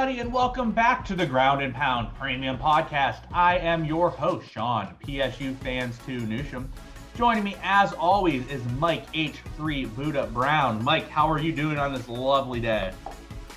everybody, and welcome back to the Ground and Pound Premium Podcast. I am your host, Sean, PSU Fans 2 Newsham. Joining me, as always, is Mike H3 Budda Brown. Mike, how are you doing on this lovely day?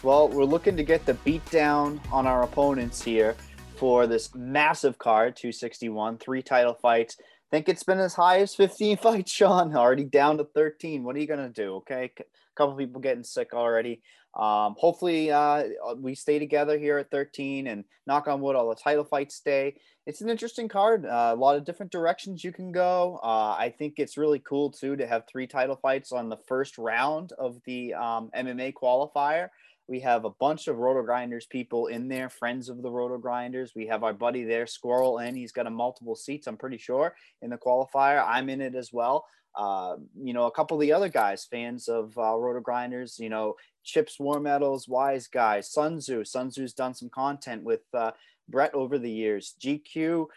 Well, we're looking to get the beat down on our opponents here for this massive card, 261, three title fights. Think it's been as high as 15 fights, Sean. Already down to 13. What are you gonna do? Okay, a couple people getting sick already. Um, hopefully, uh, we stay together here at 13 and knock on wood, all the title fights stay. It's an interesting card. Uh, a lot of different directions you can go. Uh, I think it's really cool too to have three title fights on the first round of the um, MMA qualifier. We have a bunch of Roto Grinders people in there, friends of the Roto Grinders. We have our buddy there, Squirrel, and he's got a multiple seats, I'm pretty sure, in the qualifier. I'm in it as well. Uh, you know, a couple of the other guys, fans of uh, Roto Grinders, you know, Chips War Metals, Wise Guys, Sun Tzu. Sun Tzu's done some content with uh, Brett over the years. GQ,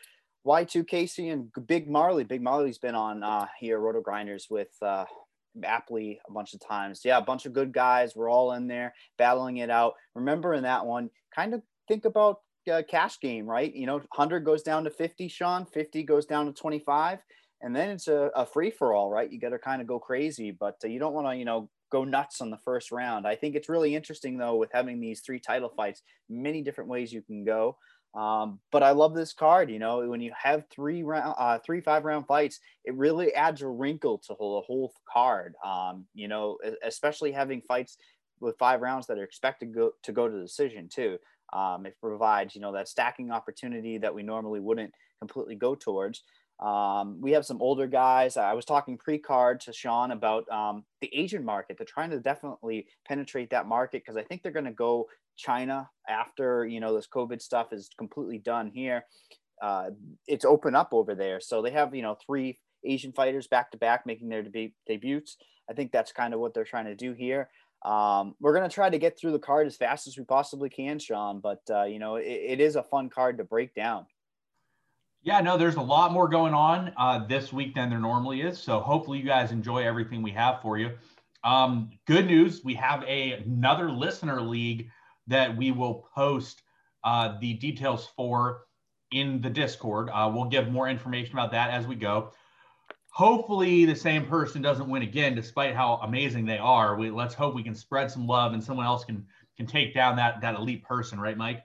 Y2 Casey, and Big Marley. Big Marley's been on uh, here, Roto Grinders, with uh, Apley a bunch of times. Yeah, a bunch of good guys. We're all in there battling it out. Remember in that one, kind of think about uh, cash game, right? You know, 100 goes down to 50, Sean, 50 goes down to 25. And then it's a, a free for all, right? You got to kind of go crazy, but uh, you don't want to, you know, go nuts on the first round. I think it's really interesting though with having these three title fights, many different ways you can go. Um, but I love this card. You know, when you have three round, uh, three five round fights, it really adds a wrinkle to the whole card. Um, you know, especially having fights with five rounds that are expected to go to go to decision too. Um, it provides you know that stacking opportunity that we normally wouldn't completely go towards. Um, we have some older guys. I was talking pre-card to Sean about um, the Asian market. They're trying to definitely penetrate that market because I think they're going to go China after you know this COVID stuff is completely done here. Uh, it's open up over there, so they have you know three Asian fighters back to back making their deb- debuts. I think that's kind of what they're trying to do here. Um, we're gonna try to get through the card as fast as we possibly can, Sean. But uh, you know, it, it is a fun card to break down. Yeah, no, there's a lot more going on uh, this week than there normally is. So hopefully you guys enjoy everything we have for you. Um, good news, we have a, another listener league that we will post uh, the details for in the Discord. Uh, we'll give more information about that as we go. Hopefully, the same person doesn't win again, despite how amazing they are. We let's hope we can spread some love and someone else can can take down that that elite person, right, Mike?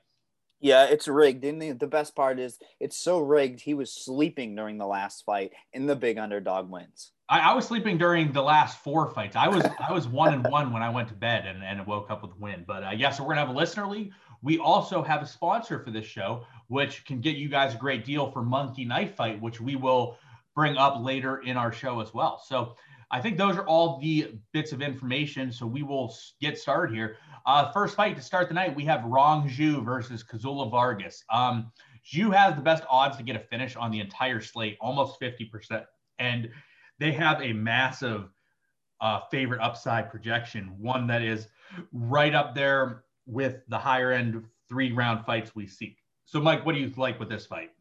Yeah, it's rigged. And the, the best part is it's so rigged. He was sleeping during the last fight, and the big underdog wins. I, I was sleeping during the last four fights. I was I was one and one when I went to bed and, and woke up with a win. But uh, yeah, so we're gonna have a listener league. We also have a sponsor for this show, which can get you guys a great deal for Monkey Knife Fight, which we will bring up later in our show as well. So I think those are all the bits of information. So we will get started here. Uh, first fight to start the night, we have Rong Zhu versus Kazula Vargas. Um, Zhu has the best odds to get a finish on the entire slate, almost 50%. And they have a massive uh, favorite upside projection, one that is right up there with the higher end three round fights we seek. So, Mike, what do you like with this fight?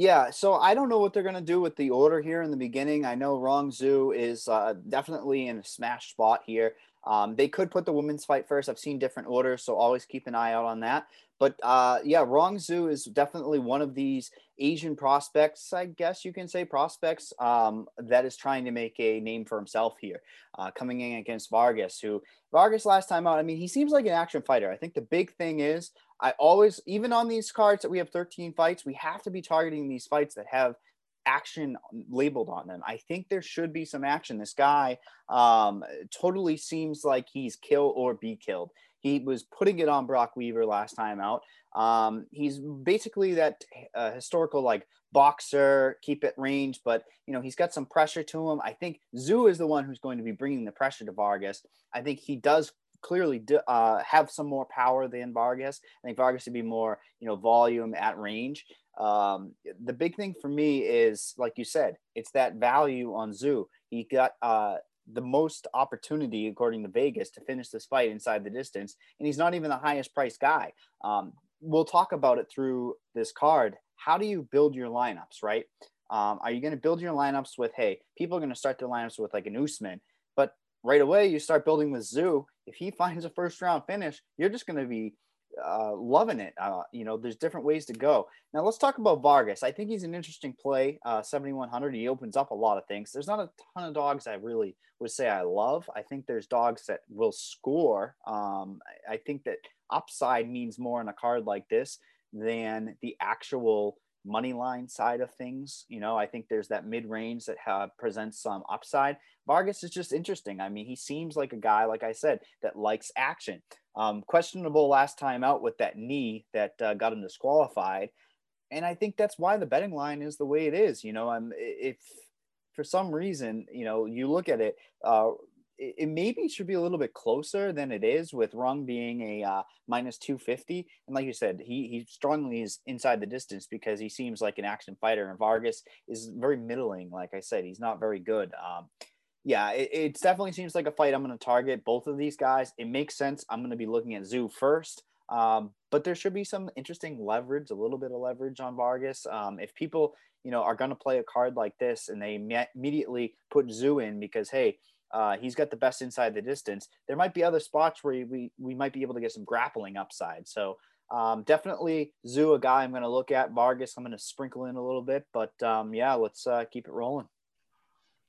Yeah, so I don't know what they're going to do with the order here in the beginning. I know Rong Zhu is uh, definitely in a smash spot here. Um, they could put the women's fight first. I've seen different orders, so always keep an eye out on that. But uh, yeah, Rong Zhu is definitely one of these Asian prospects, I guess you can say prospects, um, that is trying to make a name for himself here, uh, coming in against Vargas, who Vargas last time out, I mean, he seems like an action fighter. I think the big thing is I always, even on these cards that we have 13 fights, we have to be targeting these fights that have action labeled on them. I think there should be some action. This guy um, totally seems like he's kill or be killed. He was putting it on Brock Weaver last time out. Um, he's basically that uh, historical like boxer, keep it range, but you know he's got some pressure to him. I think Zhu is the one who's going to be bringing the pressure to Vargas. I think he does clearly uh, have some more power than Vargas. I think Vargas would be more you know volume at range. Um, the big thing for me is, like you said, it's that value on Zhu. He got uh, the most opportunity, according to Vegas, to finish this fight inside the distance, and he's not even the highest priced guy. Um, we'll talk about it through this card. How do you build your lineups, right? Um, are you going to build your lineups with, hey, people are going to start their lineups with like an Usman, but right away you start building with Zhu. If he finds a first round finish, you're just going to be uh, loving it. Uh, you know, there's different ways to go. Now let's talk about Vargas. I think he's an interesting play. Uh, 7100. He opens up a lot of things. There's not a ton of dogs I really would say I love. I think there's dogs that will score. Um, I think that upside means more in a card like this than the actual money line side of things. You know, I think there's that mid range that have, presents some upside. Vargas is just interesting. I mean, he seems like a guy, like I said, that likes action. Um, questionable last time out with that knee that uh, got him disqualified. And I think that's why the betting line is the way it is. You know, I'm if for some reason, you know, you look at it, uh, it, maybe should be a little bit closer than it is with Rong being a uh, minus 250. And like you said, he, he strongly is inside the distance because he seems like an action fighter. And Vargas is very middling. Like I said, he's not very good. Um, yeah, it, it definitely seems like a fight I'm going to target both of these guys. It makes sense. I'm going to be looking at Zhu first. Um, but there should be some interesting leverage, a little bit of leverage on Vargas. Um, if people, you know, are going to play a card like this and they immediately put Zhu in because, hey, uh, he's got the best inside the distance. There might be other spots where we we might be able to get some grappling upside. So um, definitely Zhu, a guy I'm going to look at. Vargas, I'm going to sprinkle in a little bit, but um, yeah, let's uh, keep it rolling.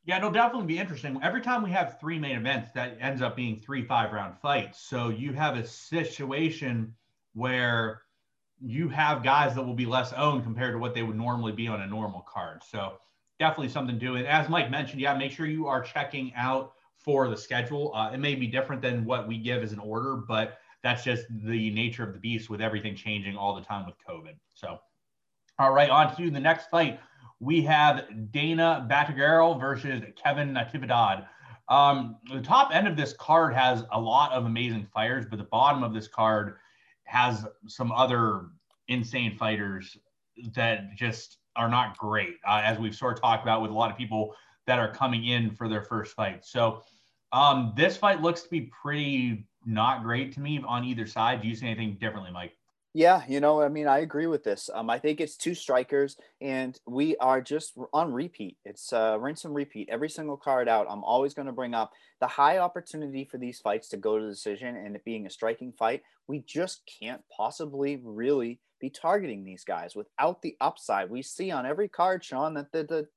Yeah, it'll definitely be interesting. Every time we have three main events, that ends up being three five round fights. So you have a situation where you have guys that will be less owned compared to what they would normally be on a normal card. So definitely something to do. And as Mike mentioned, yeah, make sure you are checking out for the schedule. Uh, it may be different than what we give as an order, but that's just the nature of the beast with everything changing all the time with COVID. So, all right, on to the next fight. We have Danaa Batgerel versus Kevin Natividad. Um, the top end of this card has a lot of amazing fighters, but the bottom of this card has some other insane fighters that just are not great, uh, as we've sort of talked about with a lot of people that are coming in for their first fight. So um, this fight looks to be pretty not great to me on either side. Do you see anything differently, Mike? Yeah, you know, I mean, I agree with this. Um, I think it's two strikers, and we are just on repeat. It's uh, rinse and repeat. Every single card out, I'm always going to bring up the high opportunity for these fights to go to decision, and it being a striking fight. We just can't possibly really be targeting these guys without the upside. We see on every card, Sean, that the, the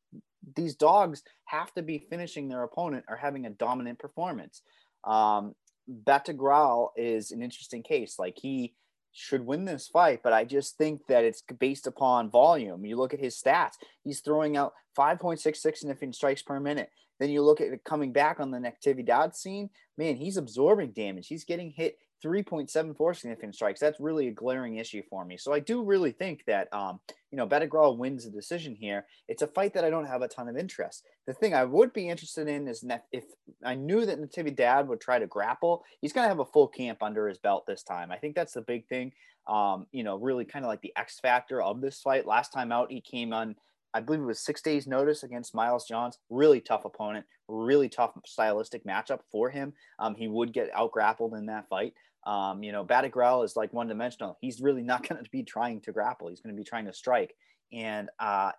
these dogs have to be finishing their opponent or having a dominant performance. Um, Batgerel is an interesting case. Like he should win this fight, but I just think that it's based upon volume. You look at his stats; he's throwing out 5.66 significant strikes per minute. Then you look at it coming back on the Natividad scene. Man, he's absorbing damage. He's getting hit 3.74 significant strikes. That's really a glaring issue for me. So I do really think that, um, you know, Batgerel wins the decision here. It's a fight that I don't have a ton of interest. The thing I would be interested in is if I knew that Natividad would try to grapple, he's going to have a full camp under his belt this time. I think that's the big thing. Um, you know, really kind of like the X factor of this fight. Last time out, he came on I believe it was six days notice against Miles Johns. Really tough opponent, really tough stylistic matchup for him. Um, he would get out grappled in that fight. Um, you know, Batgerel is like one dimensional. He's really not going to be trying to grapple. He's going to be trying to strike. And uh,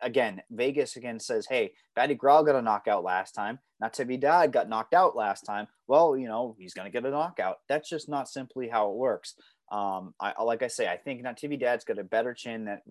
again, Vegas again says, hey, Batgerel got a knockout last time. Natividad got knocked out last time. Well, you know, he's going to get a knockout. That's just not simply how it works. Um, I, like I say, I think Natividad's got a better chin that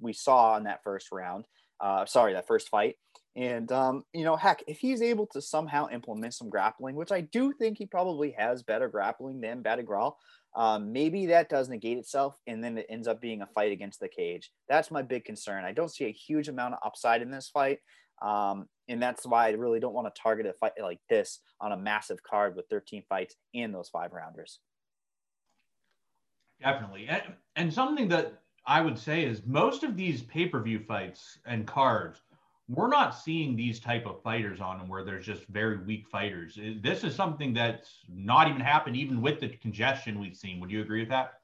we saw in that first round. Uh, sorry, that first fight. And um, you know, heck, if he's able to somehow implement some grappling, which I do think he probably has better grappling than Batgerel, um, maybe that does negate itself, and then it ends up being a fight against the cage. That's my big concern. I don't see a huge amount of upside in this fight, um, and that's why I really don't want to target a fight like this on a massive card with 13 fights and those five rounders. Definitely, and, and something that I would say is most of these pay per view fights and cards, we're not seeing these type of fighters on them where there's just very weak fighters. This is something that's not even happened, even with the congestion we've seen. Would you agree with that?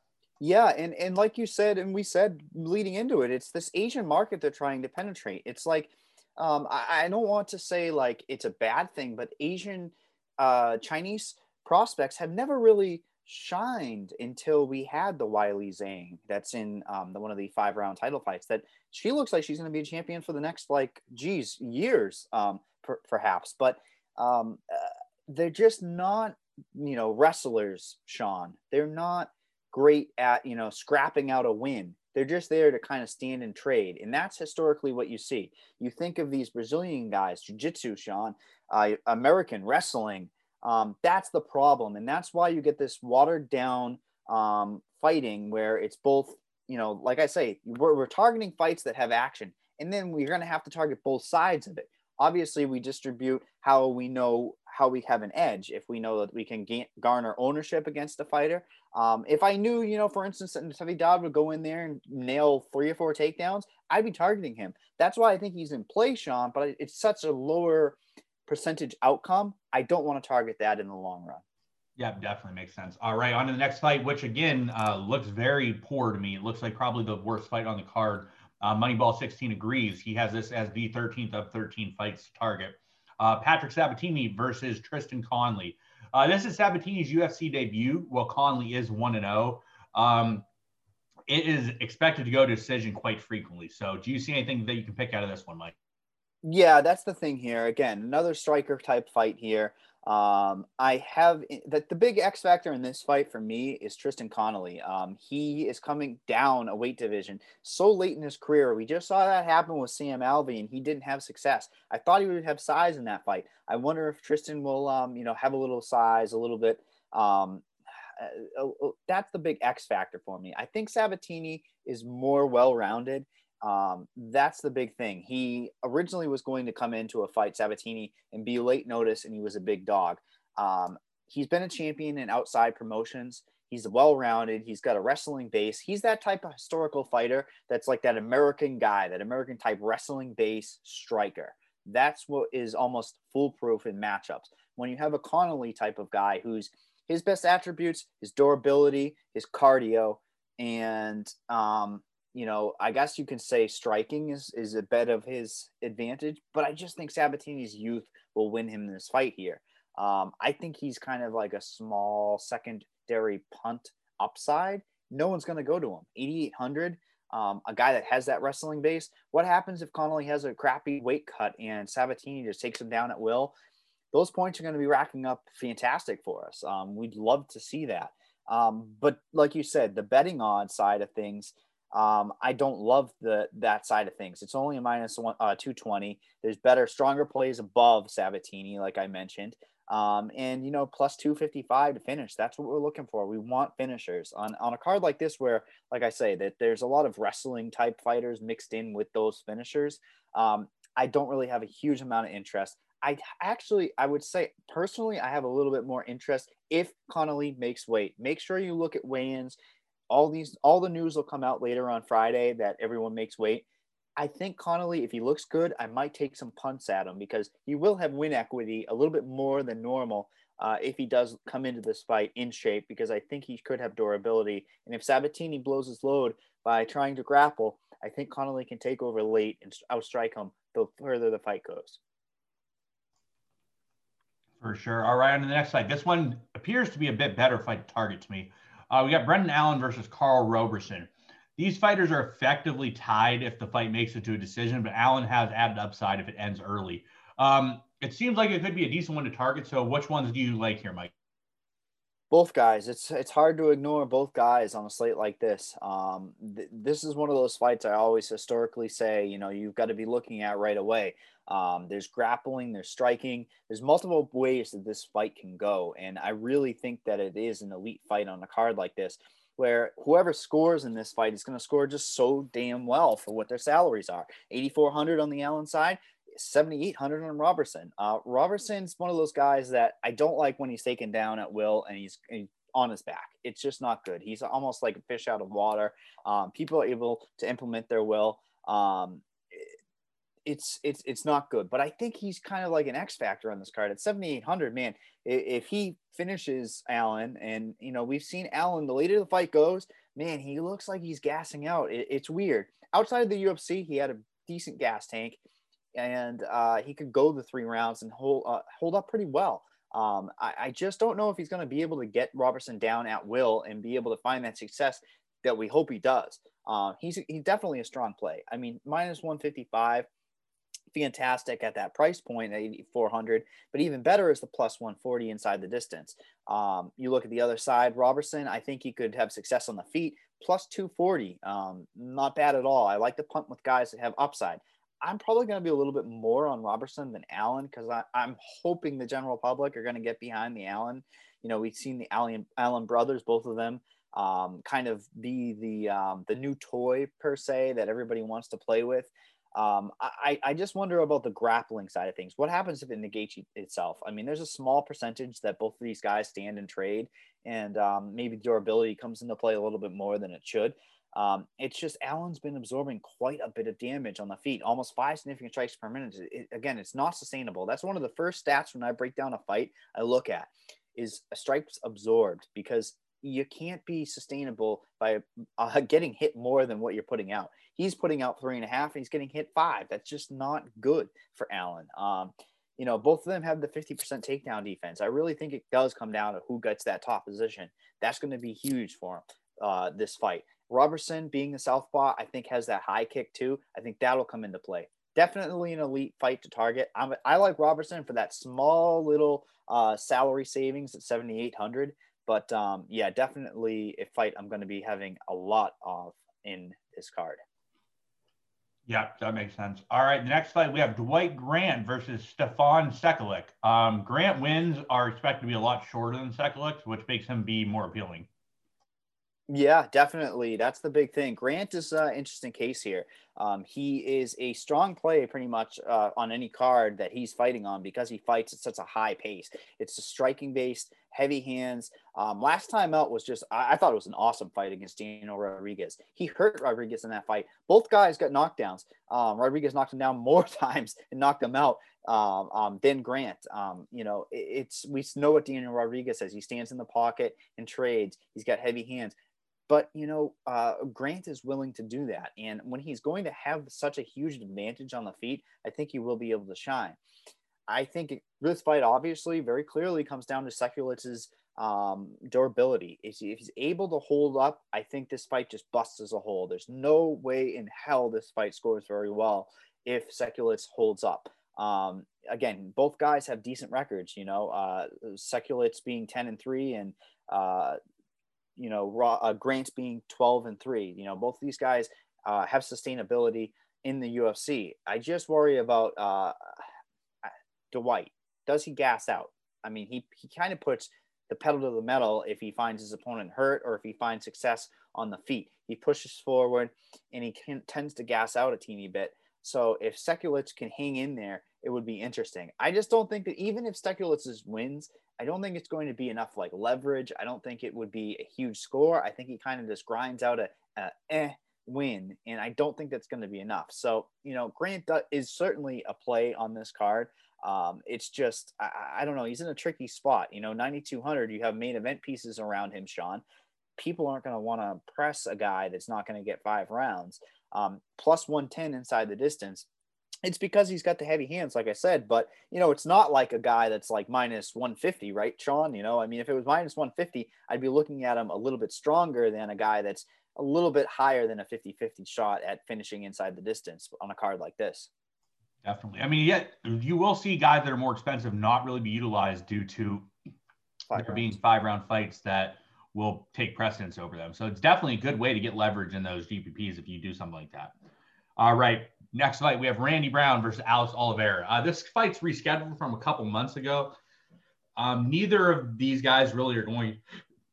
Yeah, and and like you said, and we said leading into it, it's this Asian market they're trying to penetrate. It's like um, I, I don't want to say like it's a bad thing, but Asian uh, Chinese prospects have never really shined until we had the Weili Zhang that's in um, the one of the five round title fights. That she looks like she's going to be a champion for the next like geez years, um, per, perhaps. But um, uh, they're just not you know wrestlers, Sean. They're not great at, you know, scrapping out a win. They're just there to kind of stand and trade. And that's historically what you see. You think of these Brazilian guys, jiu jitsu, Sean, uh, American wrestling. Um, that's the problem. And that's why you get this watered down um, fighting where it's both, you know, like I say, we're, we're targeting fights that have action. And then we're going to have to target both sides of it. Obviously, we distribute how we know how we have an edge if we know that we can garner ownership against a fighter. Um, if I knew, you know, for instance, that Natividad would go in there and nail three or four takedowns, I'd be targeting him. That's why I think he's in play, Sean. But it's such a lower percentage outcome. I don't want to target that in the long run. Yeah, definitely makes sense. All right, on to the next fight, which again uh, looks very poor to me. It looks like probably the worst fight on the card. Uh, Moneyball 16 agrees. He has this as the 13th of 13 fights to target. Uh, Patrick Sabatini versus Tristan Connelly. Uh, this is Sabatini's UFC debut. Well, Connelly is 1 0. Um, it is expected to go to decision quite frequently. So, do you see anything that you can pick out of this one, Mike? Yeah, that's the thing here. Again, another striker type fight here. Um, I have that the big X factor in this fight for me is Tristan Connelly. Um, he is coming down a weight division so late in his career. We just saw that happen with Sam Alvey, and he didn't have success. I thought he would have size in that fight. I wonder if Tristan will, um, you know, have a little size, a little bit. Um, uh, uh, that's the big X factor for me. I think Sabatini is more well rounded. Um, that's the big thing. He originally was going to come into a fight Sabatini and be late notice, and he was a big dog. Um, he's been a champion in outside promotions. He's well rounded. He's got a wrestling base. He's that type of historical fighter that's like that American guy, that American type wrestling base striker. That's what is almost foolproof in matchups. When you have a Connelly type of guy who's his best attributes, his durability, his cardio, and um, you know, I guess you can say striking is, is a bit of his advantage, but I just think Sabatini's youth will win him this fight here. Um, I think he's kind of like a small secondary punt upside. No one's going to go to him. 8,800, um, a guy that has that wrestling base. What happens if Connelly has a crappy weight cut and Sabatini just takes him down at will? Those points are going to be racking up fantastic for us. Um, we'd love to see that. Um, but like you said, the betting odds side of things – um, I don't love the that side of things. It's only a minus one, uh, 220. There's better, stronger plays above Sabatini, like I mentioned. Um, and you know, plus 255 to finish. That's what we're looking for. We want finishers on on a card like this, where, like I say, that there's a lot of wrestling type fighters mixed in with those finishers. Um, I don't really have a huge amount of interest. I actually, I would say personally, I have a little bit more interest if Connelly makes weight. Make sure you look at weigh-ins all these all the news will come out later on Friday that everyone makes weight. I think Connelly, if he looks good, I might take some punts at him because he will have win equity a little bit more than normal uh, if he does come into this fight in shape because I think he could have durability. And if Sabatini blows his load by trying to grapple, I think Connelly can take over late and outstrike him the further the fight goes. For sure. All right, on the next fight. This one appears to be a bit better fight target to me. Uh, we got Brendan Allen versus Karl Roberson. These fighters are effectively tied if the fight makes it to a decision, but Allen has added upside if it ends early. Um, it seems like it could be a decent one to target. So, which ones do you like here, Mike? Both guys. It's it's hard to ignore both guys on a slate like this. Um, th- this is one of those fights I always historically say, you know, you've got to be looking at right away. Um, there's grappling, there's striking, there's multiple ways that this fight can go, and I really think that it is an elite fight on a card like this, where whoever scores in this fight is going to score just so damn well for what their salaries are. 8,400 on the Allen side, 7,800 on Robertson. Uh, Roberson's one of those guys that I don't like when he's taken down at will and he's, he's on his back. It's just not good. He's almost like a fish out of water. Um, people are able to implement their will. Um, it's it's it's not good, but I think he's kind of like an X factor on this card at 7,800. Man, if he finishes Allen, and you know we've seen Allen, the later the fight goes, man, he looks like he's gassing out. It, it's weird. Outside of the UFC, he had a decent gas tank and uh, he could go the three rounds and hold uh, hold up pretty well. Um, I, I, just don't know if he's going to be able to get Robertson down at will and be able to find that success that we hope he does. Uh, he's he's definitely a strong play. I mean, minus 155 fantastic at that price point at 8400 but even better is the plus 140 inside the distance um, you look at the other side robertson i think he could have success on the feet plus 240 um, not bad at all i like to punt with guys that have upside i'm probably going to be a little bit more on robertson than allen because i'm hoping the general public are going to get behind the allen you know we've seen the allen, allen brothers both of them um, kind of be the um, the new toy per se that everybody wants to play with um, I, I just wonder about the grappling side of things. What happens if it negates itself? I mean, there's a small percentage that both of these guys stand and trade, and um, maybe durability comes into play a little bit more than it should. Um, it's just Allen's been absorbing quite a bit of damage on the feet, almost five significant strikes per minute. It, again, it's not sustainable. That's one of the first stats when I break down a fight I look at is strikes absorbed because you can't be sustainable by uh, getting hit more than what you're putting out. He's putting out three and a half, and he's getting hit five. That's just not good for Allen. Um, you know, both of them have the 50% takedown defense. I really think it does come down to who gets that top position. That's going to be huge for him uh, this fight. Robertson, being a southpaw, I think has that high kick too. I think that'll come into play. Definitely an elite fight to target. I'm, I like Robertson for that small little uh, salary savings at 7,800. But um, yeah, definitely a fight I'm going to be having a lot of in this card. Yeah, that makes sense. All right, the next fight we have Dwight Grant versus Stefan Sekulic. Um, Grant wins are expected to be a lot shorter than Sekulic, which makes him be more appealing. Yeah, definitely. That's the big thing. Grant is an interesting case here. Um, he is a strong play pretty much uh, on any card that he's fighting on because he fights at such a high pace. It's a striking based, heavy hands. Um, last time out was just, I, I, thought it was an awesome fight against Daniel Rodriguez. He hurt Rodriguez in that fight. Both guys got knockdowns. Um, Rodriguez knocked him down more times and knocked him out um, um, than Grant. Um, you know, it, it's, we know what Daniel Rodriguez says. He stands in the pocket and trades. He's got heavy hands. But you know, uh, Grant is willing to do that, and when he's going to have such a huge advantage on the feet, I think he will be able to shine. I think this fight obviously very clearly comes down to Sekulic's um, durability. If, if he's able to hold up, I think this fight just busts as a whole. There's no way in hell this fight scores very well if Sekulic holds up. Um, again, both guys have decent records. You know, uh, being ten and three, and uh, you know, Raw, uh, Grant being 12 and three. You know, both these guys uh, have sustainability in the UFC. I just worry about uh, Dwight. Does he gas out? I mean, he, he kind of puts the pedal to the metal if he finds his opponent hurt or if he finds success on the feet. He pushes forward and he can, tends to gas out a teeny bit. So if Sekulic can hang in there, it would be interesting. I just don't think that even if Sekulic wins, I don't think it's going to be enough like leverage. I don't think it would be a huge score. I think he kind of just grinds out a, a eh win, and I don't think that's going to be enough. So you know, Grant is certainly a play on this card. Um, it's just I, I don't know. He's in a tricky spot. You know, 9200. You have main event pieces around him, Sean. People aren't going to want to press a guy that's not going to get five rounds. Um, plus 110 inside the distance it's because he's got the heavy hands, like I said. But you know, it's not like a guy that's like minus 150, right, Sean? You know, I mean, if it was minus 150, I'd be looking at him a little bit stronger than a guy that's a little bit higher than a 50-50 shot at finishing inside the distance on a card like this. Definitely. I mean, yet you will see guys that are more expensive not really be utilized due to five there being five round fights that will take precedence over them. So it's definitely a good way to get leverage in those GPPs if you do something like that. All right. Next fight, we have Randy Brown versus Alex Oliveira. Uh, this fight's rescheduled from a couple months ago. Um, neither of these guys really are going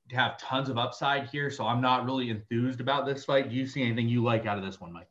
to have tons of upside here, so I'm not really enthused about this fight. Do you see anything you like out of this one, Mike?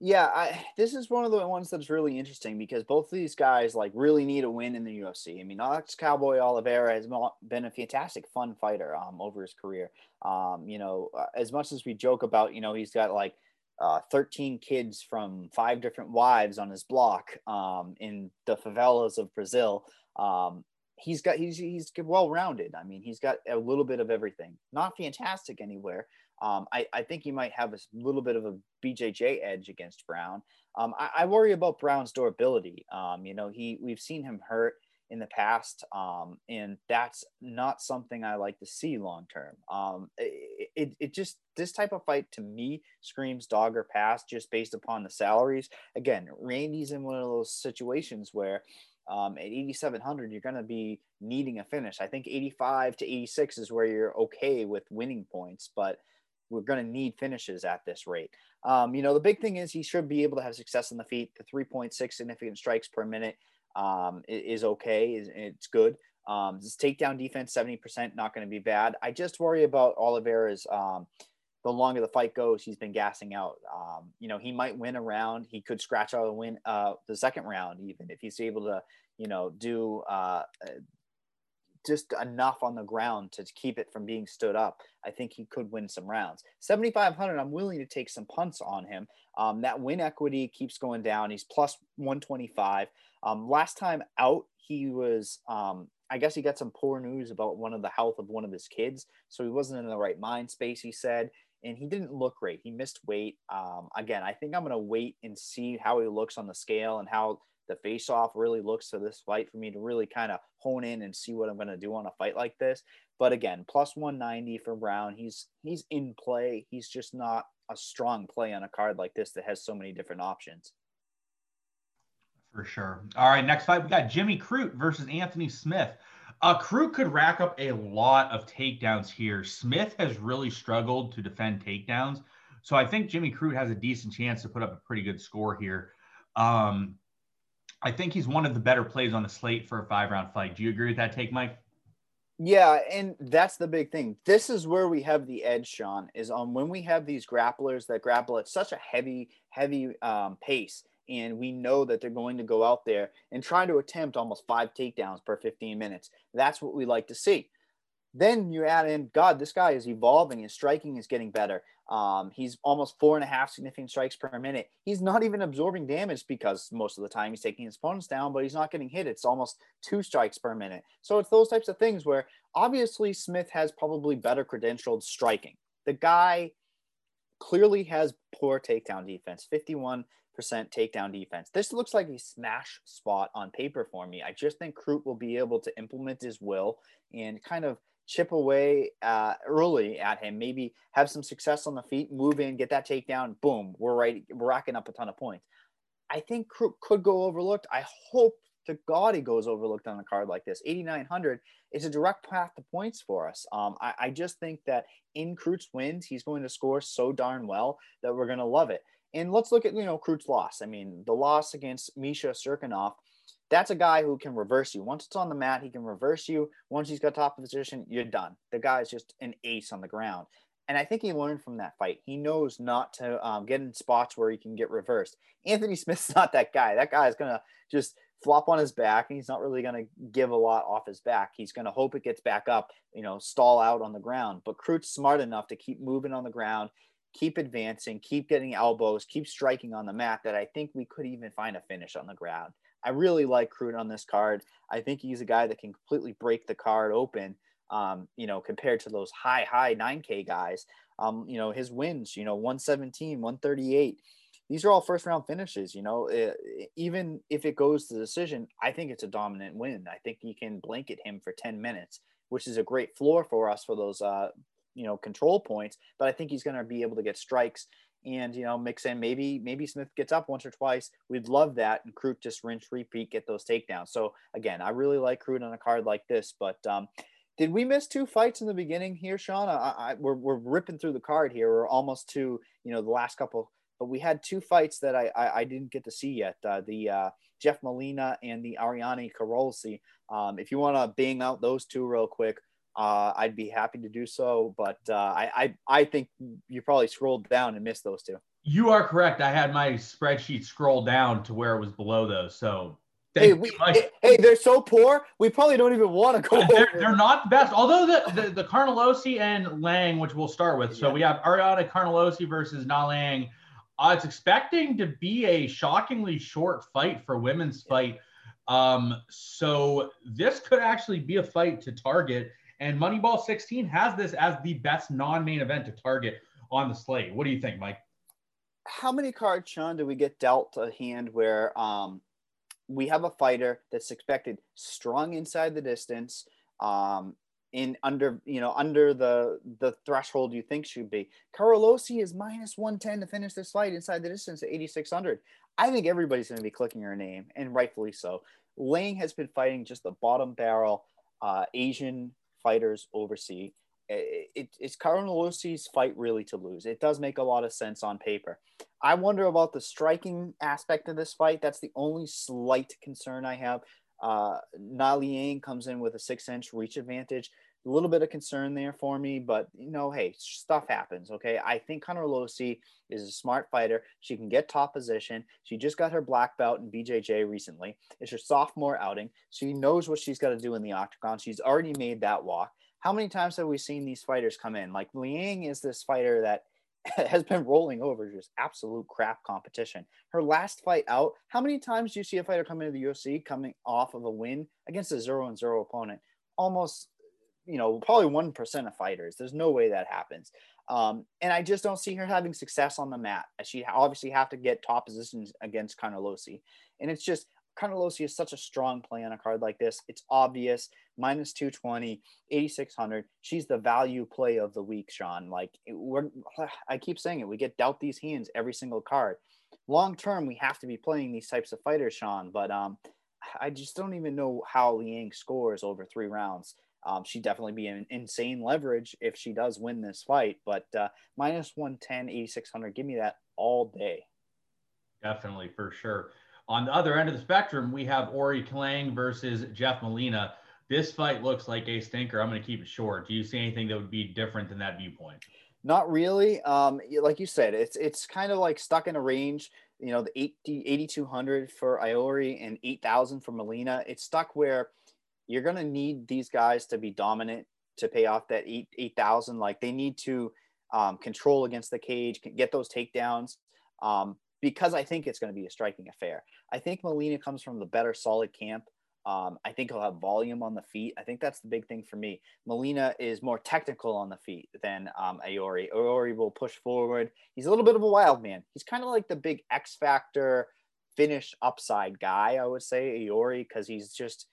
Yeah, I, this is one of the ones that's really interesting because both of these guys like really need a win in the UFC. I mean, Alex Cowboy Oliveira has been a fantastic, fun fighter um, over his career. Um, you know, uh, as much as we joke about, you know, he's got like uh, 13 kids from five different wives on his block um, in the favelas of Brazil. Um, he's got he's he's well rounded. I mean, he's got a little bit of everything. Not fantastic anywhere. Um, I, I think he might have a little bit of a BJJ edge against Brown. Um, I, I, worry about Brown's durability. Um, you know, he we've seen him hurt. in the past, um, and that's not something I like to see long term. Um, it, it, it just this type of fight to me screams dog or pass just based upon the salaries. Again, Randy's in one of those situations where um, at 8700 you're going to be needing a finish. I think 85 to 86 is where you're okay with winning points, but we're going to need finishes at this rate. Um, you know, the big thing is he should be able to have success on the feet. The 3.6 significant strikes per minute um, is okay. It's good. Um, takedown defense, 70%, not going to be bad. I just worry about Oliveira's. The longer the fight goes, he's been gassing out. Um, you know, he might win a round. He could scratch out a win uh, the second round, even if he's able to, you know, do uh, just enough on the ground to keep it from being stood up. I think he could win some rounds. 7,500, I'm willing to take some punts on him. Um, that win equity keeps going down. He's plus 125. Um, last time out, he was, um, I guess he got some poor news about one of the health of one of his kids. So he wasn't in the right mind space, he said. And he didn't look great. He missed weight. Um, again, I think I'm going to wait and see how he looks on the scale and how the face off really looks to this fight for me to really kind of hone in and see what I'm going to do on a fight like this. But again, plus 190 for Brown. He's he's in play. He's just not a strong play on a card like this that has so many different options. For sure. All right, next fight we got Jimmy Crute versus Anthony Smith. Uh, Crute could rack up a lot of takedowns here. Smith has really struggled to defend takedowns, so I think Jimmy Crute has a decent chance to put up a pretty good score here. Um, I think he's one of the better plays on the slate for a five round fight. Do you agree with that take, Mike? Yeah, and that's the big thing. This is where we have the edge, Sean, is on when we have these grapplers that grapple at such a heavy, heavy um, pace, and we know that they're going to go out there and try to attempt almost five takedowns per 15 minutes. That's what we like to see. Then you add in, God, this guy is evolving. His striking is getting better. Um, he's almost four and a half significant strikes per minute. He's not even absorbing damage because most of the time he's taking his opponents down, but he's not getting hit. It's almost two strikes per minute. So it's those types of things where obviously Smith has probably better credentialed striking. The guy clearly has poor takedown defense, 51% takedown defense. This looks like a smash spot on paper for me. I just think Crute will be able to implement his will and kind of – chip away uh, early at him, maybe have some success on the feet, move in, get that takedown, boom, we're right, we're racking up a ton of points. I think Crute could go overlooked. I hope to God he goes overlooked on a card like this. 8,900 is a direct path to points for us. Um, I, I just think that in Crute's wins, he's going to score so darn well that we're going to love it. And let's look at, you know, Crute's loss. I mean, the loss against Misha Cirkunov that's a guy who can reverse you. Once it's on the mat, he can reverse you. Once he's got top position, you're done. The guy is just an ace on the ground. And I think he learned from that fight. He knows not to um, get in spots where he can get reversed. Anthony Smith's not that guy. That guy is going to just flop on his back and he's not really going to give a lot off his back. He's going to hope it gets back up, you know, stall out on the ground. But Crute's smart enough to keep moving on the ground, keep advancing, keep getting elbows, keep striking on the mat that I think we could even find a finish on the ground. I really like Crute on this card. I think he's a guy that can completely break the card open. Um, you know, compared to those high, high 9K guys. Um, you know, his wins, you know, 117, 138. These are all first round finishes. You know, it, even if it goes to the decision, I think it's a dominant win. I think you can blanket him for 10 minutes, which is a great floor for us for those, uh, you know, control points. But I think he's going to be able to get strikes and you know mix in maybe maybe Smith gets up once or twice. We'd love that, and Crute just rinse repeat get those takedowns. So again, I really like Crute on a card like this. But um, did we miss two fights in the beginning here, Sean? I, I, we're we're ripping through the card here. We're almost to you know the last couple, but we had two fights that I I, I didn't get to see yet. Uh, the uh, Jeff Molina and the Ariane Carnelossi. Um, if you want to bang out those two real quick uh, I'd be happy to do so. But uh, I, I, I think you probably scrolled down and missed those two. You are correct. I had my spreadsheet scroll down to where it was below those. So hey, we, hey, hey, they're so poor. We probably don't even want to go. They're, they're, not the best. Although the the, the Carnelossi and Liang, which we'll start with. So yeah. we have Ariana Carnelossi versus Na Liang. Uh, it's expecting to be a shockingly short fight for women's fight. Um, so this could actually be a fight to target and Moneyball 16 has this as the best non-main event to target on the slate. What do you think, Mike? How many cards, Sean, do we get dealt a hand where um, we have a fighter that's expected strong inside the distance, um, in under you know under the the threshold you think should be. Carnelossi is minus 110 to finish this fight inside the distance at 8600. I think everybody's going to be clicking her name, and rightfully so. Liang has been fighting just the bottom barrel uh, Asian fighters overseas. It, it, it's fight really to lose. It does make a lot of sense on paper. I wonder about the striking aspect of this fight. That's the only slight concern I have. Uh, Na Liang comes in with a six inch reach advantage a little bit of concern there for me, but you know, hey, stuff happens. Okay. I think Carnelossi is a smart fighter. She can get top position. She just got her black belt in BJJ recently. It's her sophomore outing. She knows what she's got to do in the octagon. She's already made that walk. How many times have we seen these fighters come in? Like Liang is this fighter that has been rolling over just absolute crap competition. Her last fight out, how many times do you see a fighter come into the UFC coming off of a win against a zero and zero opponent? Almost you know, probably 1% of fighters. There's no way that happens. Um, and I just don't see her having success on the mat. She obviously have to get top positions against Carnelossi. And it's just, Carnelossi is such a strong play on a card like this. It's obvious. Minus 220, 8,600. She's the value play of the week, Sean. Like, we're, I keep saying it. We get dealt these hands every single card. Long term, we have to be playing these types of fighters, Sean. But um, I just don't even know how Liang scores over three rounds. Um, she'd definitely be an insane leverage if she does win this fight. But uh, minus 110, 8,600, give me that all day. Definitely, for sure. On the other end of the spectrum, we have Ori Klang versus Jeff Molina. This fight looks like a stinker. I'm going to keep it short. Do you see anything that would be different than that viewpoint? Not really. Um, like you said, it's it's kind of like stuck in a range. You know, the 80, 8,200 for Iori and 8,000 for Molina. It's stuck where – you're going to need these guys to be dominant to pay off that eight eight thousand. Like they need to um, control against the cage, get those takedowns. Um, because I think it's going to be a striking affair. I think Molina comes from the better solid camp. Um, I think he'll have volume on the feet. I think that's the big thing for me. Molina is more technical on the feet than um. Iori will push forward. He's a little bit of a wild man. He's kind of like the big X factor finish upside guy, I would say, Iori, because he's just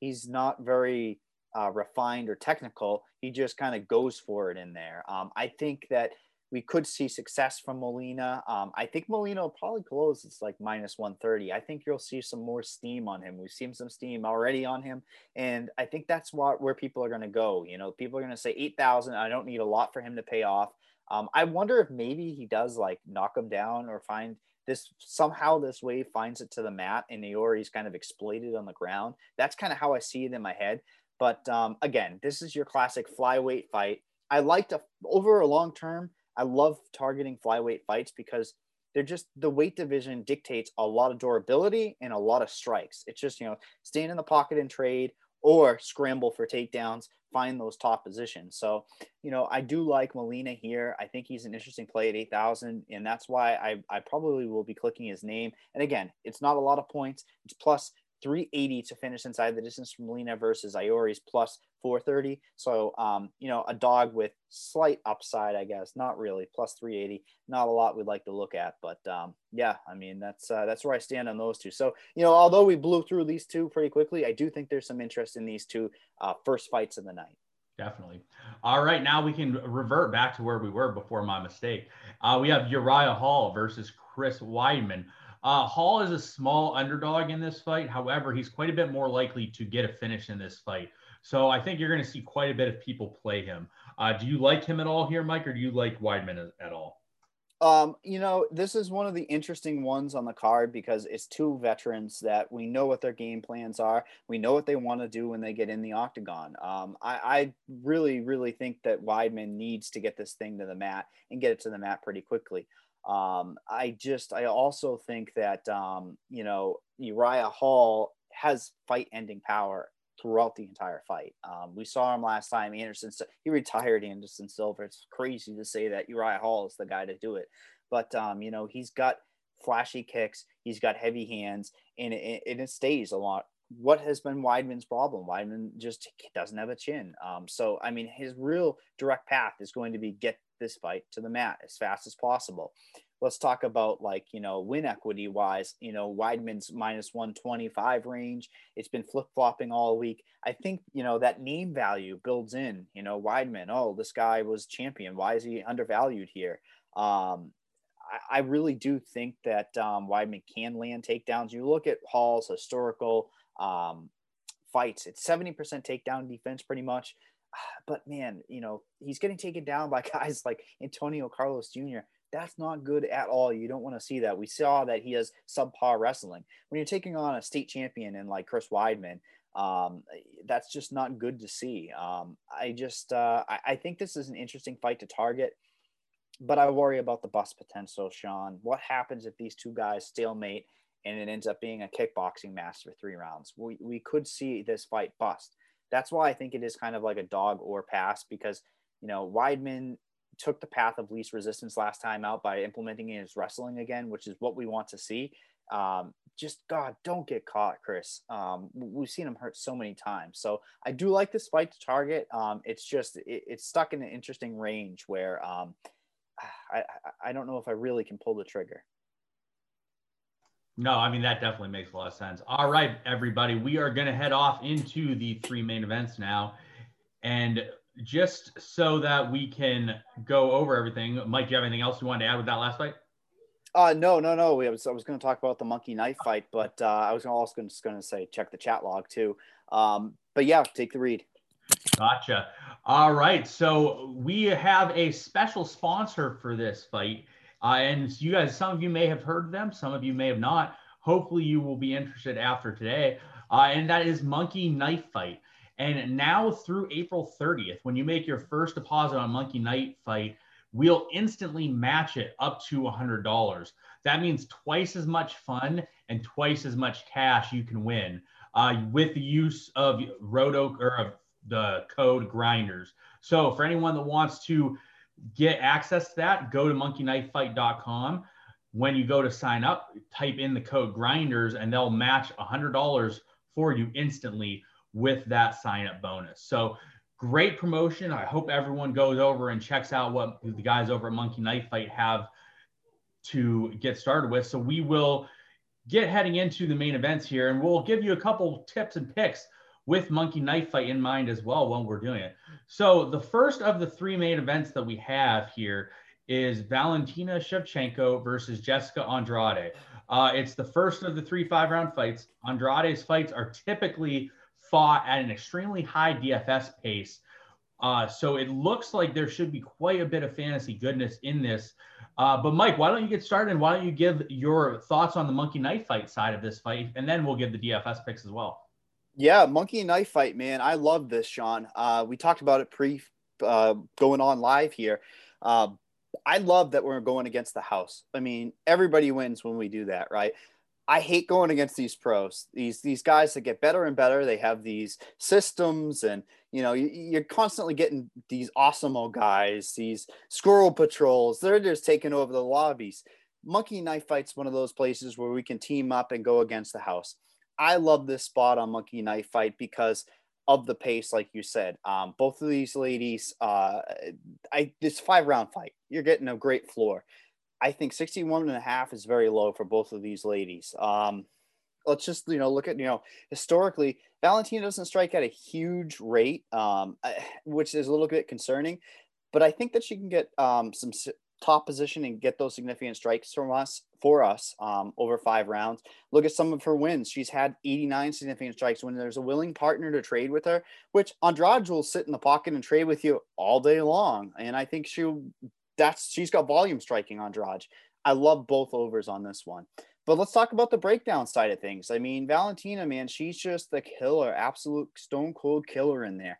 he's not very uh, refined or technical. He just kind of goes for it in there. Um, I think that we could see success from Molina. Um, I think Molina will probably close. It's like minus 130. I think you'll see some more steam on him. We've seen some steam already on him. And I think that's what, where people are going to go. You know, people are going to say 8,000. I don't need a lot for him to pay off. Um, I wonder if maybe he does like knock him down or find this somehow this wave finds it to the mat and Iori's kind of exploited on the ground. That's kind of how I see it in my head. But um, again, this is your classic flyweight fight. I like to over a long term. I love targeting flyweight fights because they're just the weight division dictates a lot of durability and a lot of strikes. It's just you know stand in the pocket and trade or scramble for takedowns, find those top positions. So, you know, I do like Molina here. I think he's an interesting play at 8,000, and that's why I, I probably will be clicking his name. And again, it's not a lot of points. It's plus 380 to finish inside the distance from Molina versus Iori's plus 430. So, um, you know, a dog with slight upside, I guess, not really plus 380. Not a lot we'd like to look at, but um, yeah, I mean, that's uh, that's where I stand on those two. So, you know, although we blew through these two pretty quickly, I do think there's some interest in these two uh, first fights of the night. Definitely. All right, now we can revert back to where we were before my mistake. Uh, we have Uriah Hall versus Chris Weidman. Uh, Hall is a small underdog in this fight. However, he's quite a bit more likely to get a finish in this fight. So I think you're going to see quite a bit of people play him. Uh, do you like him at all here, Mike, or do you like Weidman at all? Um, you know, this is one of the interesting ones on the card because it's two veterans that we know what their game plans are. We know what they want to do when they get in the octagon. Um, I, I really, really think that Weidman needs to get this thing to the mat and get it to the mat pretty quickly. Um, I just, I also think that, um, you know, Uriah Hall has fight ending power throughout the entire fight. Um, we saw him last time. Anderson, he retired Anderson Silva. It's crazy to say that Uriah Hall is the guy to do it. But, um, you know, he's got flashy kicks, he's got heavy hands, and it, and it stays a lot. What has been Weidman's problem? Weidman just doesn't have a chin. Um, so, I mean, his real direct path is going to be get this fight to the mat as fast as possible. let's talk about like you know win equity wise you know weidman's minus 125 range it's been flip-flopping all week i think you know that name value builds in you know weidman oh this guy was champion why is he undervalued here um I, I really do think that um, Weidman can land takedowns. You look at Hall's historical um, fights; it's seventy percent takedown defense, pretty much. But man, you know he's getting taken down by guys like Antonio Carlos Jr that's not good at all. You don't want to see that. We saw that he has subpar wrestling. When you're taking on a state champion and like Chris Weidman, um, that's just not good to see. Um, I just uh, I, I, think this is an interesting fight to target, but I worry about the bust potential, Sean. What happens if these two guys stalemate and it ends up being a kickboxing match for three rounds? We we could see this fight bust. That's why I think it is kind of like a dog or pass because you know Weidman took the path of least resistance last time out by implementing his wrestling again, which is what we want to see. Um, just God, don't get caught, Chris. Um, we've seen him hurt so many times. So I do like this fight to target. Um, it's just it, it's stuck in an interesting range where um, I I don't know if I really can pull the trigger. No, I mean that definitely makes a lot of sense. All right, everybody, we are going to head off into the three main events now, and just so that we can go over everything, Mike, do you have anything else you wanted to add with that last fight? Uh, no, no, no. We was, I was going to talk about the monkey knife fight, but uh, I was also just going to say check the chat log too. Um, but yeah, take the read. Gotcha. All right. So we have a special sponsor for this fight. Uh, and you guys, some of you may have heard them, some of you may have not. Hopefully, you will be interested after today. Uh, and that is Monkey Knife Fight. And now through April 30th, when you make your first deposit on Monkey Knife Fight, we'll instantly match it up to $100. That means twice as much fun and twice as much cash you can win uh, with the use of Roto or of the code grinders. So for anyone that wants to get access to that, go to monkeyknifefight.com. When you go to sign up, type in the code grinders and they'll match $100 for you instantly with that sign up bonus. So great promotion. I hope everyone goes over and checks out what the guys over at Monkey Knife Fight have to get started with. So we will get heading into the main events here and we'll give you a couple tips and picks with Monkey Knife Fight in mind as well when we're doing it. So the first of the three main events that we have here is Valentina Shevchenko versus Jessica Andrade. Uh, it's the first of the three five round fights. Andrade's fights are typically fought at an extremely high DFS pace. Uh, so it looks like there should be quite a bit of fantasy goodness in this. Uh, but Mike, why don't you get started and why don't you give your thoughts on the monkey knife fight side of this fight, and then we'll give the DFS picks as well. Yeah, monkey and knife fight, man. I love this, Sean. Uh, we talked about it pre uh, going on live here. Uh, I love that we're going against the house. I mean, everybody wins when we do that, right? I hate going against these pros. These these guys that get better and better. They have these systems, and you know you, are constantly getting these awesome old guys, these squirrel patrols. They're just taking over the lobbies. Monkey Knife Fight's one of those places where we can team up and go against the house. I love this spot on Monkey Knife Fight because of the pace, like you said. Um, both of these ladies, uh, I this five round fight. You're getting a great floor. I think 61 and a half is very low for both of these ladies. Um, let's just, you know, look at, you know, historically, Valentina doesn't strike at a huge rate, um, which is a little bit concerning, but I think that she can get um, some top position and get those significant strikes from us for us um, over five rounds. Look at some of her wins. She's had 89 significant strikes when there's a willing partner to trade with her, which Andrade will sit in the pocket and trade with you all day long. And I think she'll that's she's got volume striking Andrade. I love both overs on this one. But let's talk about the breakdown side of things. I mean, Valentina, man, she's just the killer, absolute stone cold killer in there.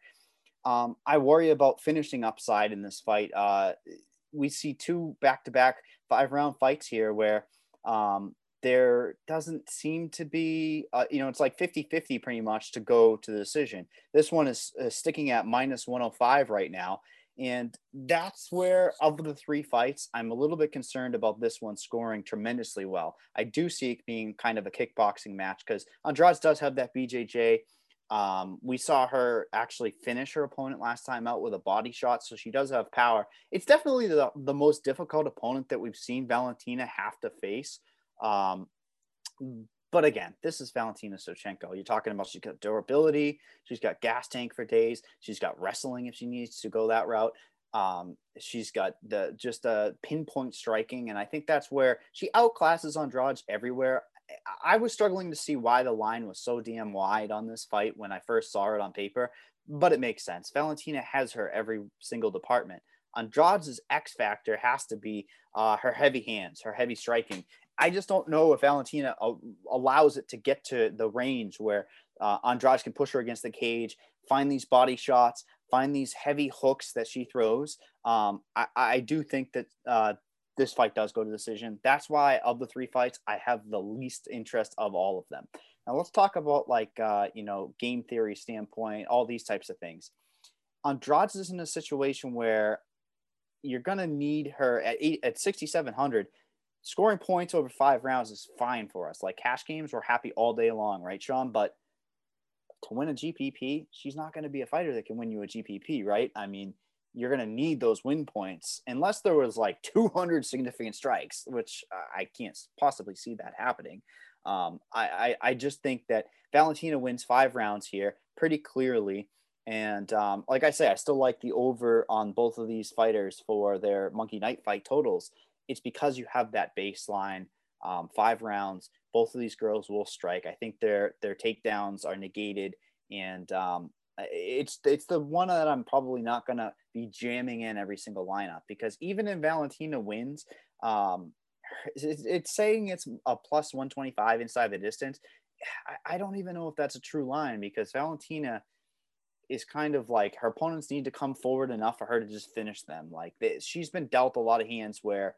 Um, I worry about finishing upside in this fight. Uh, we see two back to back five round fights here where um, there doesn't seem to be, uh, you know, it's like 50 50 pretty much to go to the decision. This one is uh, sticking at minus 105 right now. And that's where, of the three fights, I'm a little bit concerned about this one scoring tremendously well. I do see it being kind of a kickboxing match because Andrade does have that BJJ Um, we saw her actually finish her opponent last time out with a body shot, so she does have power. It's definitely the, the most difficult opponent that we've seen Valentina have to face. Um, but again, this is Valentina Shevchenko. You're talking about she's got durability, she's got gas tank for days, she's got wrestling if she needs to go that route. Um, she's got the just a pinpoint striking, and I think that's where she outclasses Andrade everywhere. I was struggling to see why the line was so damn wide on this fight when I first saw it on paper, but it makes sense. Valentina has her every single department. Andrade's X factor has to be uh, her heavy hands, her heavy striking. I just don't know if Valentina uh, allows it to get to the range where uh, Andrade can push her against the cage, find these body shots, find these heavy hooks that she throws. Um, I, I, do think that uh, this fight does go to decision. That's why of the three fights, I have the least interest of all of them. Now let's talk about like uh, you know game theory standpoint, all these types of things. Andrade is in a situation where you're gonna need her at eight, at 6700 scoring points over five rounds is fine for us like cash games we're happy all day long right sean but to win a gpp she's not going to be a fighter that can win you a gpp right i mean you're going to need those win points unless there was like 200 significant strikes, which I can't possibly see that happening. Um, I, I, I, just think that Valentina wins five rounds here pretty clearly. And um, like I say, I still like the over on both of these fighters for their Monkey Knife fight totals. It's because you have that baseline um, five rounds. Both of these girls will strike. I think their their takedowns are negated, and um, it's it's the one that I'm probably not gonna be jamming in every single lineup because even in Valentina wins, um, it's, it's saying it's a plus 125 inside the distance. I, I don't even know if that's a true line because Valentina is kind of like her opponents need to come forward enough for her to just finish them. Like they, she's been dealt a lot of hands where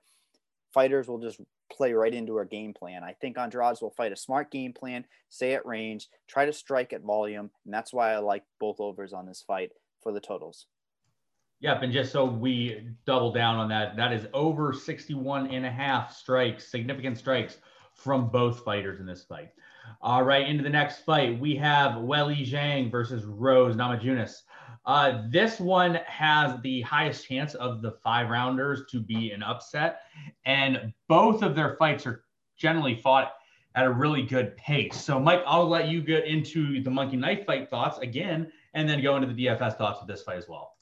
fighters will just play right into our game plan. I think Andrade will fight a smart game plan, stay at range, try to strike at volume, and that's why I like both overs on this fight for the totals. Yep, and just so we double down on that, that is over 61 and a half strikes, significant strikes from both fighters in this fight. All right, into the next fight, we have Weili Zhang versus Rose Namajunas. Uh, this one has the highest chance of the five rounders to be an upset, and both of their fights are generally fought at a really good pace. So, Mike, I'll let you get into the Monkey Knife fight thoughts again, and then go into the DFS thoughts of this fight as well.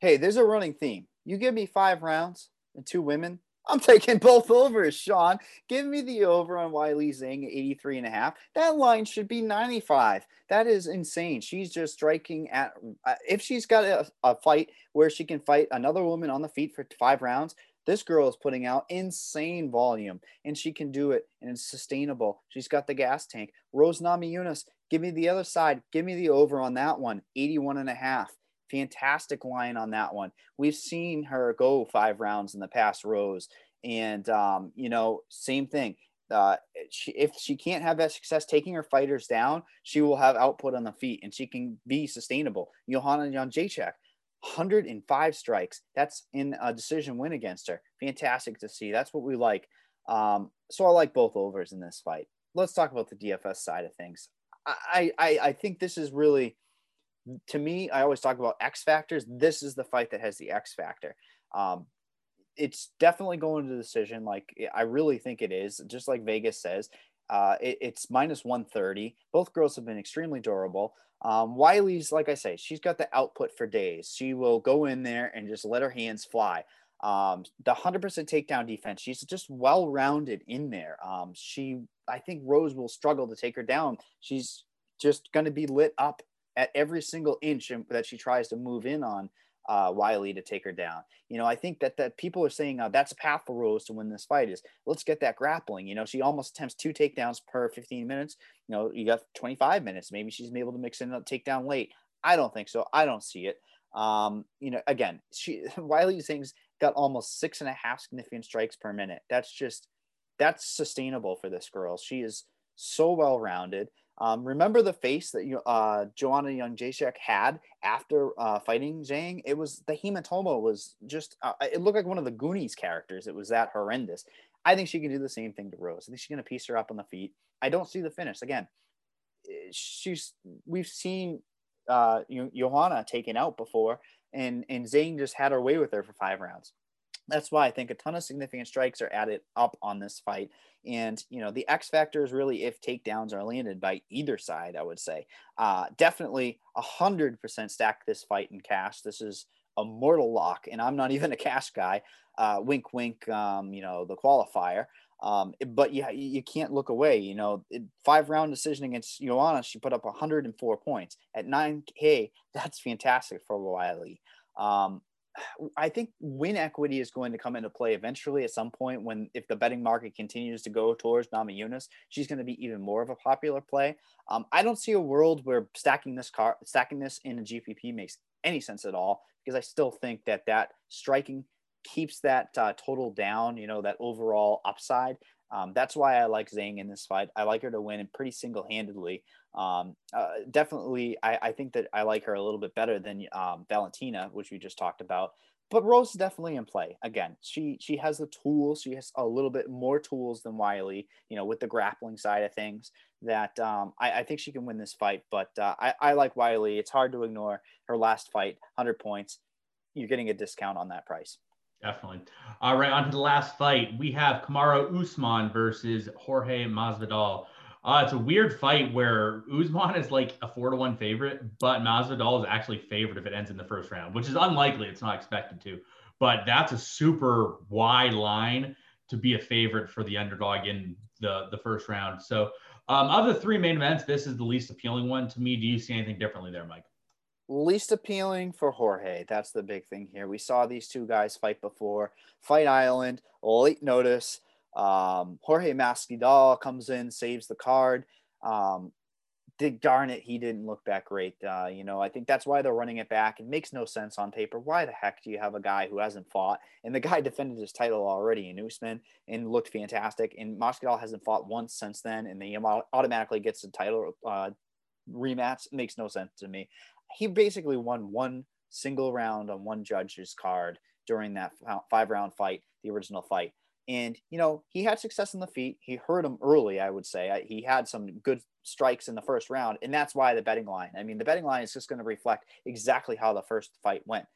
Hey, there's a running theme. You give me five rounds and two women, I'm taking both overs, Sean. Give me the over on Weili Zhang at 83 and a half. That line should be 95. That is insane. She's just striking at, uh, if she's got a, a fight where she can fight another woman on the feet for five rounds, this girl is putting out insane volume and she can do it and it's sustainable. She's got the gas tank. Rose Namajunas, give me the other side. Give me the over on that one, 81 and a half. Fantastic line on that one. We've seen her go five rounds in the past, Rose. And, um, you know, same thing. Uh, she, if she can't have that success taking her fighters down, she will have output on the feet and she can be sustainable. Joanna Jędrzejczyk, 105 strikes. That's in a decision win against her. Fantastic to see. That's what we like. Um, so I like both overs in this fight. Let's talk about the DFS side of things. I, I, I think this is really to me, I always talk about X factors. This is the fight that has the X factor. Um, it's definitely going to decision. Like I really think it is. Just like Vegas says, uh, it, it's minus 130. Both girls have been extremely durable. Um, Weili's, like I say, she's got the output for days. She will go in there and just let her hands fly. Um, the 100% takedown defense, she's just well rounded in there. Um, she, I think Rose will struggle to take her down. She's just going to be lit up at every single inch that she tries to move in on uh, Weili to take her down. You know, I think that that people are saying uh, that's a path for Rose to win this fight is let's get that grappling. You know, she almost attempts two takedowns per 15 minutes. You know, you got 25 minutes. Maybe she's able to mix in a takedown late. I don't think so. I don't see it. Um, you know, again, she Weili Zhang's got almost six and a half significant strikes per minute. That's just that's sustainable for this girl. She is so well rounded. Um, remember the face that you, uh, Joanna Jędrzejczyk had after uh, fighting Zhang? It was the hematoma was just, uh, it looked like one of the Goonies characters. It was that horrendous. I think she can do the same thing to Rose. I think she's going to piece her up on the feet. I don't see the finish. Again, she's we've seen uh, Joanna taken out before, and and Zhang just had her way with her for five rounds. That's why I think a ton of significant strikes are added up on this fight. And, you know, the X factor is really if takedowns are landed by either side, I would say. Uh, definitely 100% stack this fight in cash. This is a mortal lock, and I'm not even a cash guy. Uh, wink, wink, um, you know, the qualifier. Um, but yeah, you can't look away. You know, five round decision against Joanna, she put up 104 points at 9K. That's fantastic for Weili. Um, I think win equity is going to come into play eventually at some point when if the betting market continues to go towards Namajunas, she's going to be even more of a popular play. Um, I don't see a world where stacking this car stacking this in a GPP makes any sense at all because I still think that that striking keeps that uh, total down, you know, that overall upside. Um, that's why I like Zhang in this fight. I like her to win and pretty single handedly. Um, uh, definitely, I, I, think that I like her a little bit better than um, Valentina, which we just talked about. But Rose is definitely in play. Again, she she has the tools. She has a little bit more tools than Weili. you know, with the grappling side of things. That um, I, I, think she can win this fight. But uh, I, I like Weili. It's hard to ignore her last fight, 100 points. You're getting a discount on that price. Definitely. All right, on to the last fight. We have Kamaru Usman versus Jorge Masvidal. Uh, it's a weird fight where Usman is like a four to one favorite, but Masvidal is actually favored if it ends in the first round, which is unlikely. It's not expected to, but that's a super wide line to be a favorite for the underdog in the the first round. So, um, of the three main events, this is the least appealing one to me. Do you see anything differently there, Mike? least appealing for Jorge. That's the big thing here. We saw these two guys fight before. Fight Island, late notice. Um, Jorge Masvidal comes in, saves the card. Um, did darn it, he didn't look that great. Uh, you know, I think that's why they're running it back. It makes no sense on paper. Why the heck do you have a guy who hasn't fought? And the guy defended his title already in Usman and looked fantastic. And Masvidal hasn't fought once since then, and he automatically gets the title uh, rematch. It makes no sense to me he basically won one single round on one judge's card during that five round fight, the original fight. And, you know, he had success in the feet. He hurt him early, I would say. He had some good strikes in the first round. And that's why the betting line, I mean, the betting line is just going to reflect exactly how the first fight went.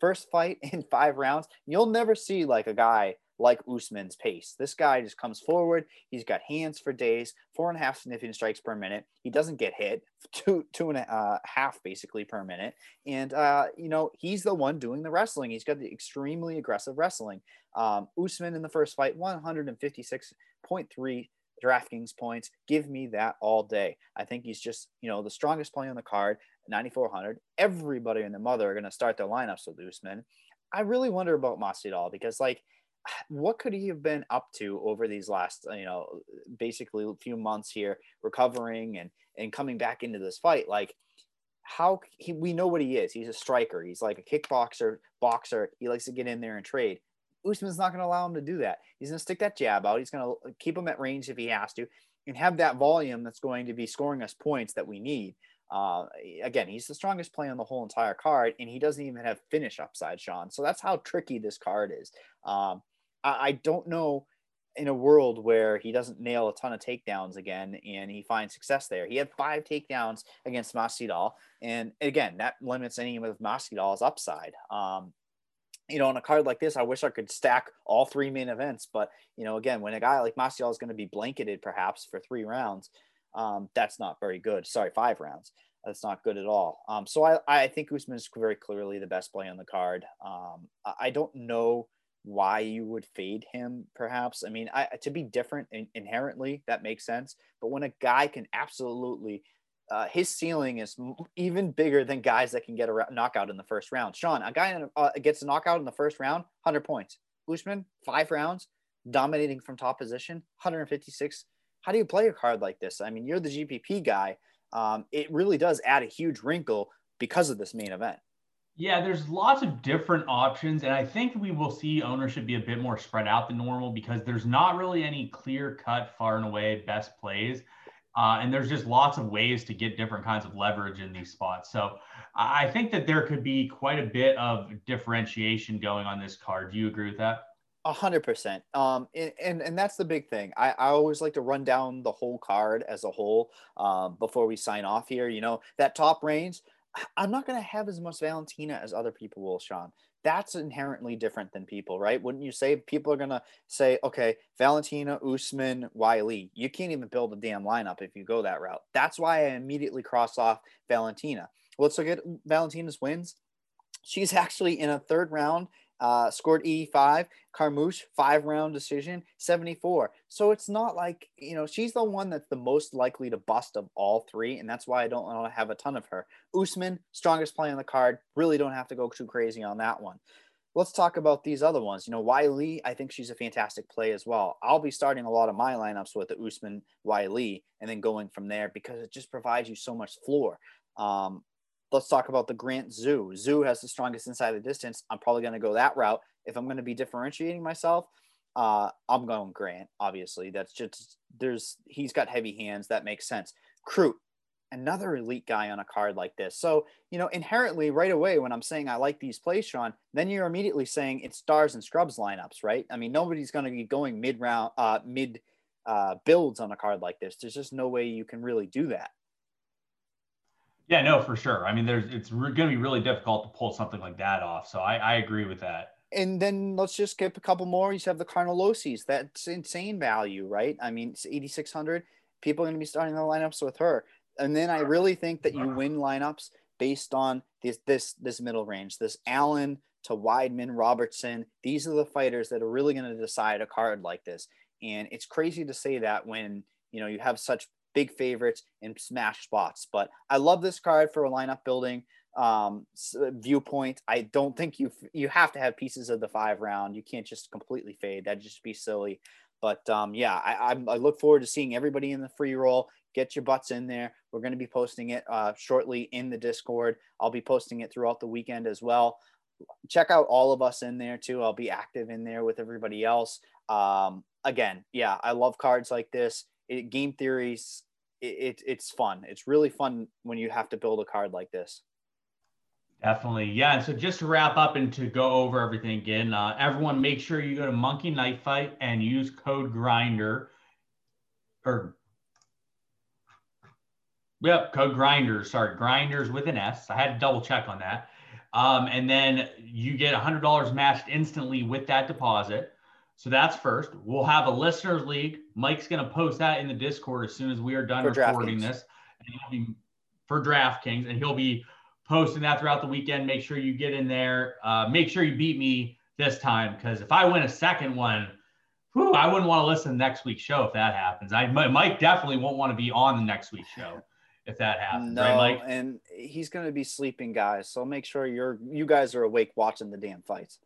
First fight in five rounds, you'll never see like a guy like Usman's pace. This guy just comes forward. He's got hands for days, four and a half significant strikes per minute. He doesn't get hit, two two and a uh, half basically per minute. And uh, you know he's the one doing the wrestling. He's got the extremely aggressive wrestling. Um, Usman in the first fight, 156.3 DraftKings points. Give me that all day. I think he's just you know the strongest play on the card. 9400. Everybody and the mother are going to start their lineups with Usman. I really wonder about Masvidal because like what could he have been up to over these last you know basically a few months here recovering and and coming back into this fight? Like how he, we know what he is. He's a striker. He's like a kickboxer boxer. He likes to get in there and trade. Usman's not going to allow him to do that. He's going to stick that jab out. He's going to keep him at range if he has to and have that volume that's going to be scoring us points that we need. Uh, again, he's the strongest play on the whole entire card, and he doesn't even have finish upside, Sean. So that's how tricky this card is. Um, I, I don't know in a world where he doesn't nail a ton of takedowns again and he finds success there. He had five takedowns against Masvidal, and again, that limits any of Masvidal's upside. Um, you know, on a card like this, I wish I could stack all three main events, but you know, again, when a guy like Masvidal is going to be blanketed perhaps for three rounds, um, that's not very good. Sorry, five rounds. That's not good at all. Um, so I, I think Usman is very clearly the best play on the card. Um, I don't know why you would fade him perhaps. I mean I, to be different in, inherently that makes sense. But when a guy can absolutely uh, his ceiling is even bigger than guys that can get a knockout in the first round. Sean a guy uh, gets a knockout in the first round 100 points. Usman, five rounds dominating from top position 156 how do you play a card like this? I mean you're the gpp guy. Um, it really does add a huge wrinkle because of this main event yeah, there's lots of different options, and I think we will see ownership be a bit more spread out than normal because there's not really any clear cut, far and away best plays. Uh, and there's just lots of ways to get different kinds of leverage in these spots. So I think that there could be quite a bit of differentiation going on this card. Do you agree with that? A hundred percent. Um, and, and, and that's the big thing. I, I always like to run down the whole card as a whole um, before we sign off here. You know, that top range, I'm not going to have as much Valentina as other people will, Sean. That's inherently different than people, right? Wouldn't you say? People are going to say, okay, Valentina, Usman, Weili? You can't even build a damn lineup if you go that route. That's why I immediately cross off Valentina. Let's look at Valentina's wins. She's actually in a third round uh, scored E5. Carmouche, five round decision, 74. So it's not like, you know, she's the one that's the most likely to bust of all three. And that's why I don't want to have a ton of her. Usman, strongest play on the card. Really don't have to go too crazy on that one. Let's talk about these other ones. You know, Weili, I think she's a fantastic play as well. I'll be starting a lot of my lineups with the Usman Weili, and then going from there because it just provides you so much floor. Um, let's talk about the Grant Zhu. Zhu has the strongest inside the distance. I'm probably going to go that route. If I'm going to be differentiating myself, uh, I'm going Grant. Obviously, that's just there's he's got heavy hands. That makes sense. Crute, another elite guy on a card like this. So you know inherently right away when I'm saying I like these plays, Sean, then you're immediately saying it's stars and scrubs lineups, right? I mean nobody's going to be going mid round, uh, mid uh, builds on a card like this. There's just no way you can really do that. Yeah, no, for sure. I mean, there's it's re- going to be really difficult to pull something like that off. So I, I agree with that. And then let's just skip a couple more. You have the Carnelossis. That's insane value, right? I mean, it's 8,600. People are going to be starting the lineups with her. And then I really think that you win lineups based on this this this middle range. This Allen to Weidman, Roberson. These are the fighters that are really going to decide a card like this. And it's crazy to say that when you know you have such big favorites in smash spots. But I love this card for a lineup building um, viewpoint. I don't think you you have to have pieces of the five round. You can't just completely fade. That'd just be silly. But um, yeah, I, I, I look forward to seeing everybody in the free roll. Get your butts in there. We're going to be posting it uh, shortly in the Discord. I'll be posting it throughout the weekend as well. Check out all of us in there too. I'll be active in there with everybody else. Um, again, yeah, I love cards like this it, game theories it, it, it's fun it's really fun when you have to build a card like this definitely yeah and so just to wrap up and to go over everything again uh, everyone make sure you go to monkey knife fight and use code grinder or Yep, code grinders. Sorry, grinders with an S. I had to double check on that. Um, and then you get $100 matched instantly with that deposit. So that's first. We'll have a listeners league. Mike's going to post that in the Discord as soon as we are done for recording this. And he'll be for DraftKings, and he'll be posting that throughout the weekend. Make sure you get in there. Uh, make sure you beat me this time because if I win a second one, whew, I wouldn't want to listen to next week's show if that happens. I Mike definitely won't want to be on the next week's show if that happens. No, right, Mike? and he's going to be sleeping, guys. So make sure you're you guys are awake watching the damn fights.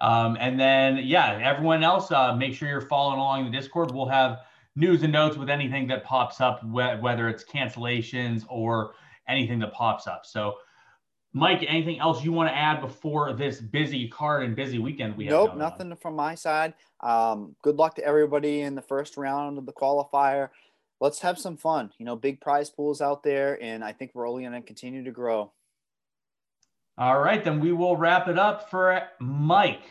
Um, and then, yeah, everyone else, uh, make sure you're following along the Discord. We'll have news and notes with anything that pops up, wh- whether it's cancellations or anything that pops up. So, Mike, anything else you want to add before this busy card and busy weekend we have? Nope, nothing on? from my side. Um, good luck to everybody in the first round of the qualifier. Let's have some fun. You know, big prize pools out there, and I think we're only going to continue to grow. All right, then we will wrap it up for Mike.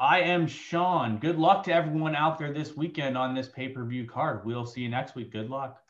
I am Sean. Good luck to everyone out there this weekend on this pay per view card. We'll see you next week. Good luck.